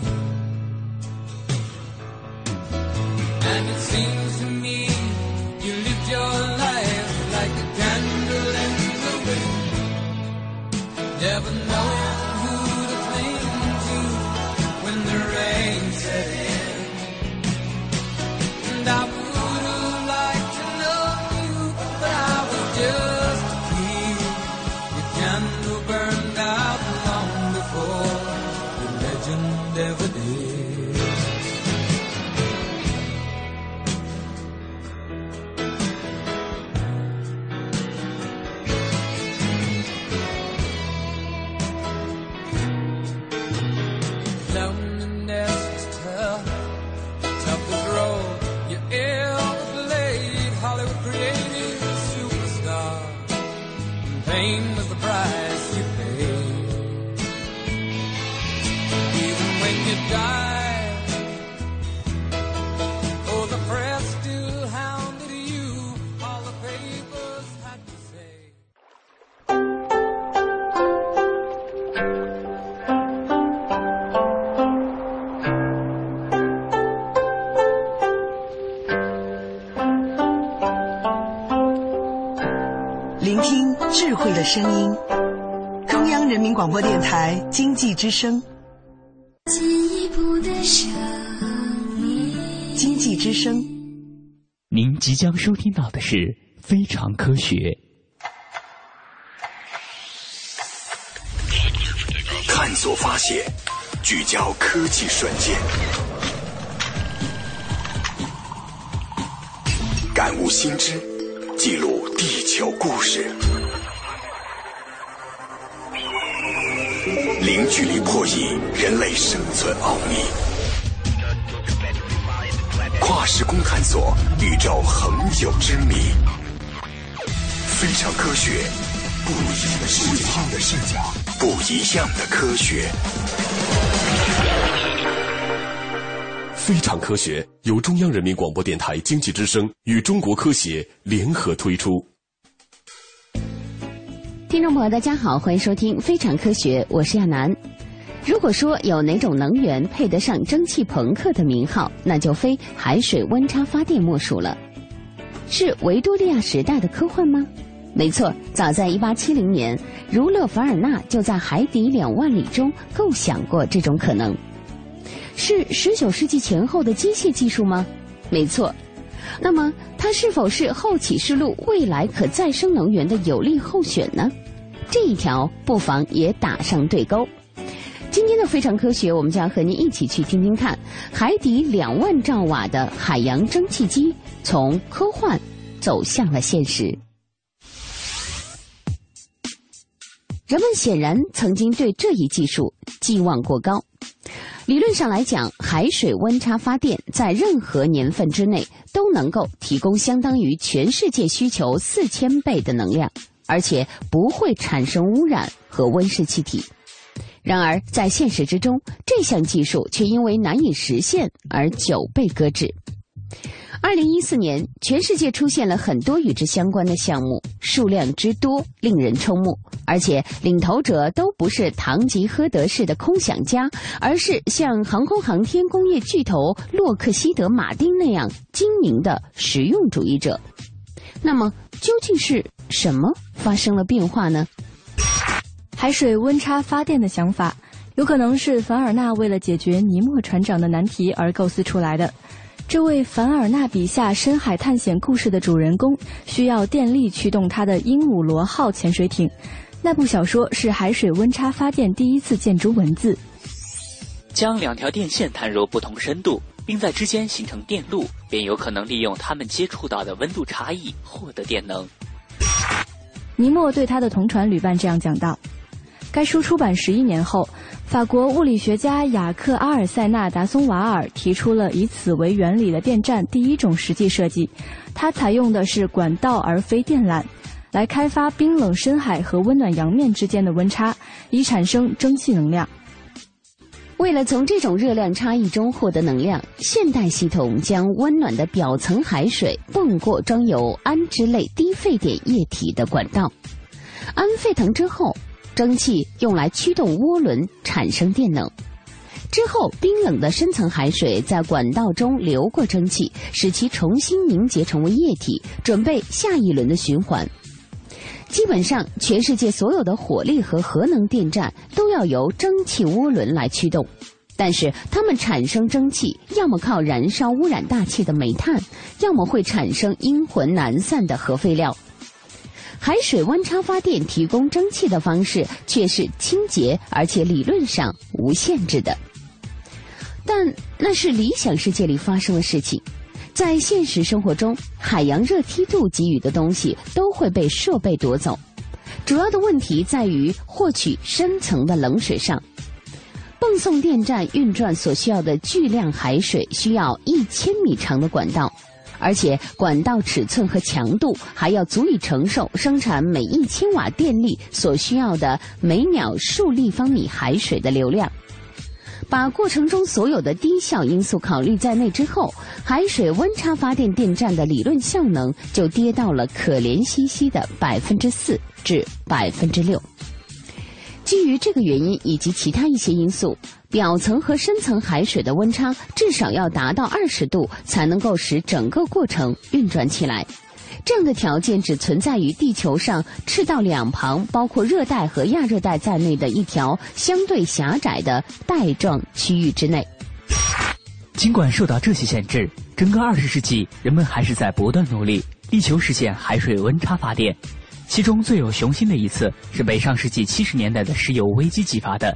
And it seems 台经济之声。进一步的声音，经济之声。您即将收听到的是《非常科学》。探索发现，聚焦科技瞬间，感悟新知，记录地球故事，零距离破译人类生存奥秘，跨时空探索宇宙恒久之谜。非常科学，不一样的视角，不一样的科学。非常科学由中央人民广播电台经济之声与中国科协联合推出。听众朋友，大家好，欢迎收听《非常科学》，我是亚楠。如果说有哪种能源配得上“蒸汽朋克”的名号，那就非海水温差发电莫属了。是维多利亚时代的科幻吗？没错，早在1870年，儒勒·凡尔纳就在《海底两万里》中构想过这种可能。是19世纪前后的机械技术吗？没错。那么，它是否是后启示录未来可再生能源的有力候选呢？这一条不妨也打上对勾。今天的非常科学，我们将和您一起去听听看，海底两万兆瓦的海洋蒸汽机从科幻走向了现实。人们显然曾经对这一技术寄望过高。理论上来讲，海水温差发电在任何年份之内都能够提供相当于全世界需求四千倍的能量，而且不会产生污染和温室气体。然而，在现实之中，这项技术却因为难以实现而久被搁置。二零一四年，全世界出现了很多与之相关的项目，数量之多令人瞠目，而且领头者都不是堂吉诃德式的空想家，而是像航空航天工业巨头洛克希德马丁那样精明的实用主义者。那么，究竟是什么发生了变化呢？海水温差发电的想法，有可能是凡尔纳为了解决尼莫船长的难题而构思出来的。这位凡尔纳笔下深海探险故事的主人公，需要电力驱动他的鹦鹉螺号潜水艇。那部小说是海水温差发电第一次见诸文字。将两条电线探入不同深度，并在之间形成电路，便有可能利用它们接触到的温度差异获得电能。尼莫对他的同船旅伴这样讲道。该书出版十一年后，法国物理学家雅克·阿尔塞纳·达松瓦尔提出了以此为原理的电站第一种实际设计。它采用的是管道而非电缆，来开发冰冷深海和温暖洋面之间的温差，以产生蒸汽能量。为了从这种热量差异中获得能量，现代系统将温暖的表层海水泵过装有氨之类低沸点液体的管道，氨沸腾之后。蒸汽用来驱动涡轮产生电能，之后冰冷的深层海水在管道中流过蒸汽，使其重新凝结成为液体，准备下一轮的循环。基本上，全世界所有的火力和核能电站都要由蒸汽涡轮来驱动，但是它们产生蒸汽，要么靠燃烧污染大气的煤炭，要么会产生阴魂难散的核废料。海水温差发电提供蒸汽的方式却是清洁而且理论上无限制的，但那是理想世界里发生的事情。在现实生活中，海洋热梯度给予的东西都会被设备夺走。主要的问题在于获取深层的冷水上。泵送电站运转所需要的巨量海水需要一千米长的管道。而且管道尺寸和强度还要足以承受生产每一千瓦电力所需要的每秒数立方米海水的流量。把过程中所有的低效因素考虑在内之后，海水温差发电电站的理论效能就跌到了可怜兮兮的百分之四至百分之六。基于这个原因以及其他一些因素。表层和深层海水的温差至少要达到二十度，才能够使整个过程运转起来。这样的条件只存在于地球上赤道两旁，包括热带和亚热带在内的一条相对狭窄的带状区域之内。尽管受到这些限制，整个二十世纪，人们还是在不断努力，力求实现海水温差发电。其中最有雄心的一次，是被上世纪七十年代的石油危机激发的。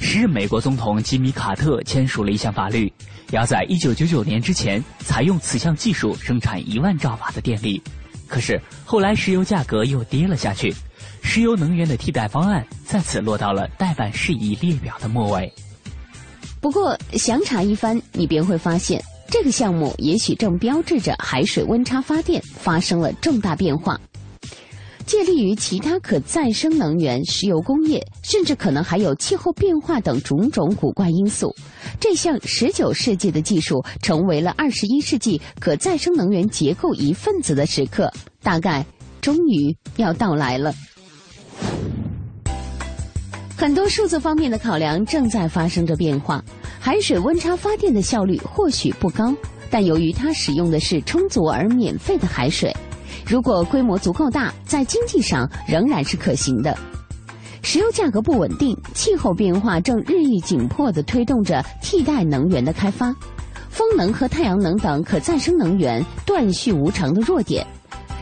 时任美国总统吉米·卡特签署了一项法律，要在一九九九年之前采用此项技术生产一万兆瓦的电力。可是后来石油价格又跌了下去，石油能源的替代方案再次落到了待办事宜列表的末尾。不过详查一番，你便会发现，这个项目也许正标志着海水温差发电发生了重大变化。借力于其他可再生能源、石油工业，甚至可能还有气候变化等种种古怪因素，这项19世纪的技术成为了21世纪可再生能源结构一份子的时刻，大概终于要到来了。很多数字方面的考量正在发生着变化，海水温差发电的效率或许不高，但由于它使用的是充足而免费的海水。如果规模足够大，在经济上仍然是可行的。石油价格不稳定，气候变化正日益紧迫地推动着替代能源的开发。风能和太阳能等可再生能源断续无常的弱点，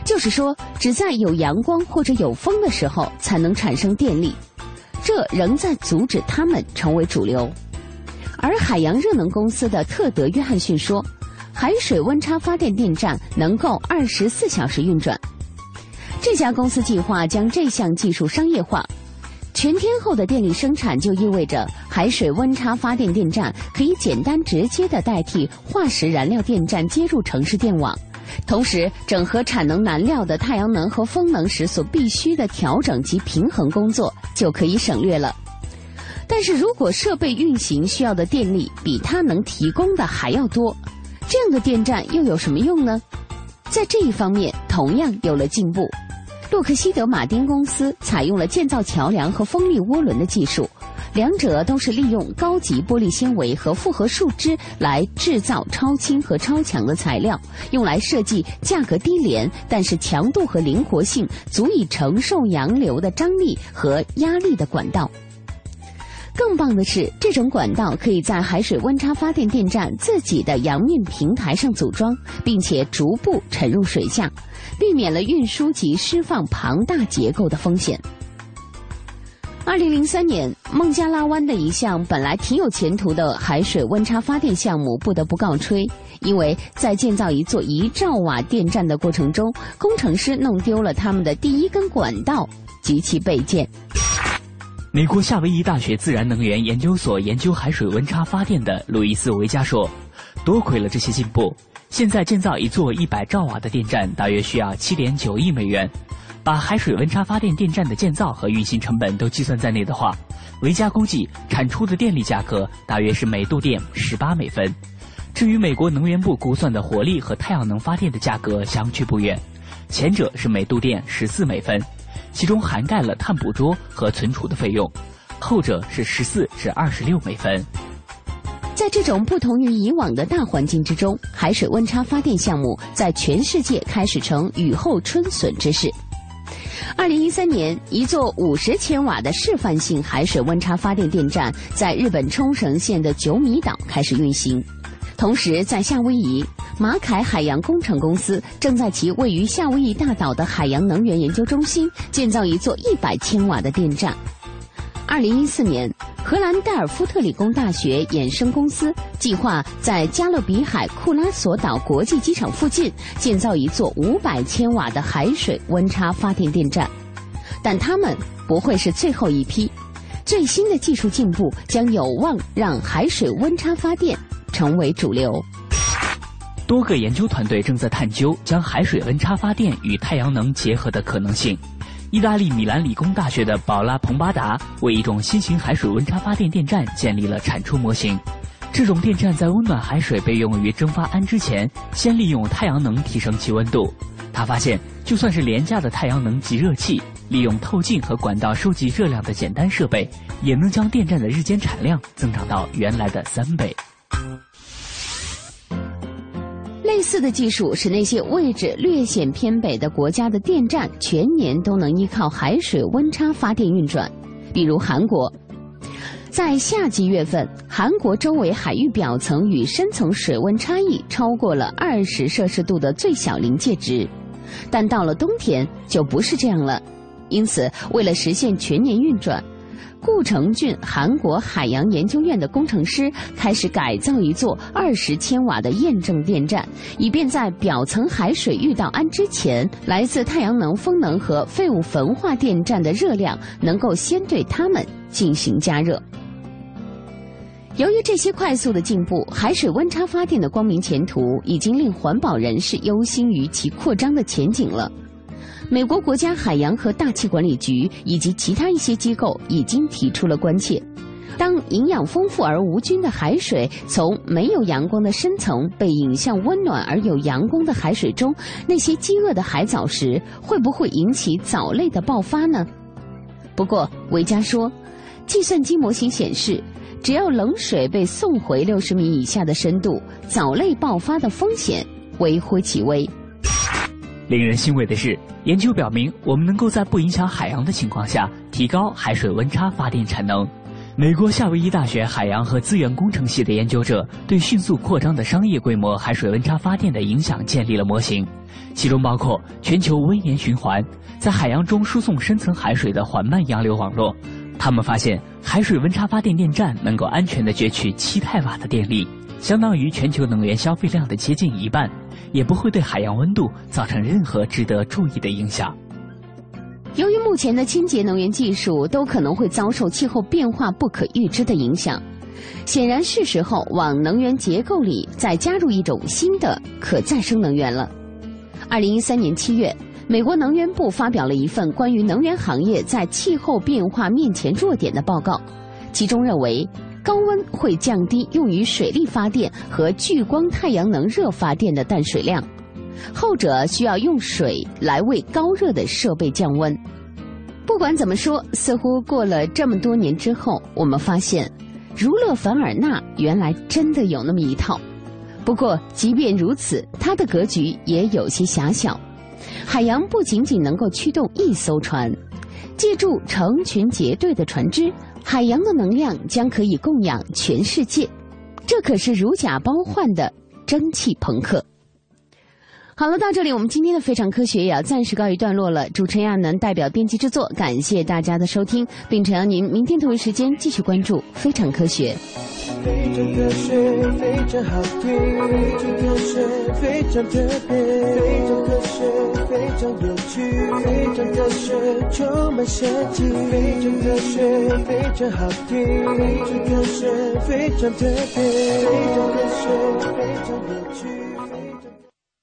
就是说，只在有阳光或者有风的时候才能产生电力，这仍在阻止它们成为主流。而海洋热能公司的特德·约翰逊说。海水温差发电电站能够二十四小时运转。这家公司计划将这项技术商业化。全天候的电力生产就意味着海水温差发电电站可以简单直接的代替化石燃料电站接入城市电网，同时整合产能燃料的太阳能和风能时所必须的调整及平衡工作就可以省略了。但是如果设备运行需要的电力比它能提供的还要多。这样的电站又有什么用呢？在这一方面同样有了进步。洛克希德马丁公司采用了建造桥梁和风力涡轮的技术，两者都是利用高级玻璃纤维和复合树脂来制造超轻和超强的材料，用来设计价格低廉但是强度和灵活性足以承受洋流的张力和压力的管道。更棒的是，这种管道可以在海水温差发电电站自己的阳面平台上组装，并且逐步沉入水下，避免了运输及释放庞大结构的风险。二零零三年，孟加拉湾的一项本来挺有前途的海水温差发电项目不得不告吹，因为在建造一座一兆瓦电站的过程中，工程师弄丢了他们的第一根管道及其备件。美国夏威夷大学自然能源研究所研究海水温差发电的路易斯·维加说：“多亏了这些进步，现在建造一座一百兆瓦的电站大约需要七点九亿美元。把海水温差发电电站的建造和运行成本都计算在内的话，维加估计产出的电力价格大约是每度电十八美分。至于美国能源部估算的火力和太阳能发电的价格相去不远，前者是每度电十四美分。”其中涵盖了碳捕捉和存储的费用，后者是十四至二十六美分。在这种不同于以往的大环境之中，海水温差发电项目在全世界开始成雨后春笋之势。二零一三年，一座五十千瓦的示范性海水温差发电电站在日本冲绳县的九米岛开始运行。同时，在夏威夷，马凯海洋工程公司正在其位于夏威夷大岛的海洋能源研究中心建造一座一百千瓦的电站。二零一四年，荷兰代尔夫特理工大学衍生公司计划在加勒比海库拉索岛国际机场附近建造一座五百千瓦的海水温差发电电站，但他们不会是最后一批。最新的技术进步将有望让海水温差发电。成为主流。多个研究团队正在探究将海水温差发电与太阳能结合的可能性。意大利米兰理工大学的宝拉蓬巴达为一种新型海水温差发电电站建立了产出模型。这种电站在温暖海水被用于蒸发氨之前，先利用太阳能提升其温度。他发现，就算是廉价的太阳能集热器，利用透镜和管道收集热量的简单设备，也能将电站的日间产量增长到原来的三倍。类似的技术使那些位置略显偏北的国家的电站全年都能依靠海水温差发电运转，比如韩国。在夏季月份，韩国周围海域表层与深层水温差异超过了二十摄氏度的最小临界值，但到了冬天就不是这样了。因此，为了实现全年运转，顾成俊韩国海洋研究院的工程师开始改造一座二十千瓦的验证电站，以便在表层海水遇到氨之前，来自太阳能、风能和废物焚化电站的热量能够先对它们进行加热。由于这些快速的进步，海水温差发电的光明前途已经令环保人士忧心于其扩张的前景了。美国国家海洋和大气管理局以及其他一些机构已经提出了关切：当营养丰富而无菌的海水从没有阳光的深层被引向温暖而有阳光的海水中，那些饥饿的海藻时，会不会引起藻类的爆发呢？不过，维加说，计算机模型显示。只要冷水被送回六十米以下的深度，藻类爆发的风险微乎其微。令人欣慰的是，研究表明，我们能够在不影响海洋的情况下提高海水温差发电产能。美国夏威夷大学海洋和资源工程系的研究者对迅速扩张的商业规模海水温差发电的影响建立了模型，其中包括全球温盐循环，在海洋中输送深层海水的缓慢洋流网络。他们发现，海水温差发电电站能够安全地攫取七太瓦的电力，相当于全球能源消费量的接近一半，也不会对海洋温度造成任何值得注意的影响。由于目前的清洁能源技术都可能会遭受气候变化不可预知的影响，显然是时候往能源结构里再加入一种新的可再生能源了。二零一三年七月。美国能源部发表了一份关于能源行业在气候变化面前弱点的报告，其中认为高温会降低用于水力发电和聚光太阳能热发电的淡水量，后者需要用水来为高热的设备降温。不管怎么说，似乎过了这么多年之后，我们发现儒勒凡尔纳原来真的有那么一套。不过，即便如此，它的格局也有些狭小。海洋不仅仅能够驱动一艘船，借助成群结队的船只，海洋的能量将可以供养全世界。这可是如假包换的蒸汽朋克。好了，到这里我们今天的非常科学也要暂时告一段落了。主持人亚楠代表编辑制作，感谢大家的收听，并诚邀您明天同一时间继续关注非常科学。非常科学，非常好听，非常科学，非常特别，非常科学，非常有趣，非常科学，充满神奇，非常科学，非常好听，非常科学，非常特别，非常科学，非常有趣。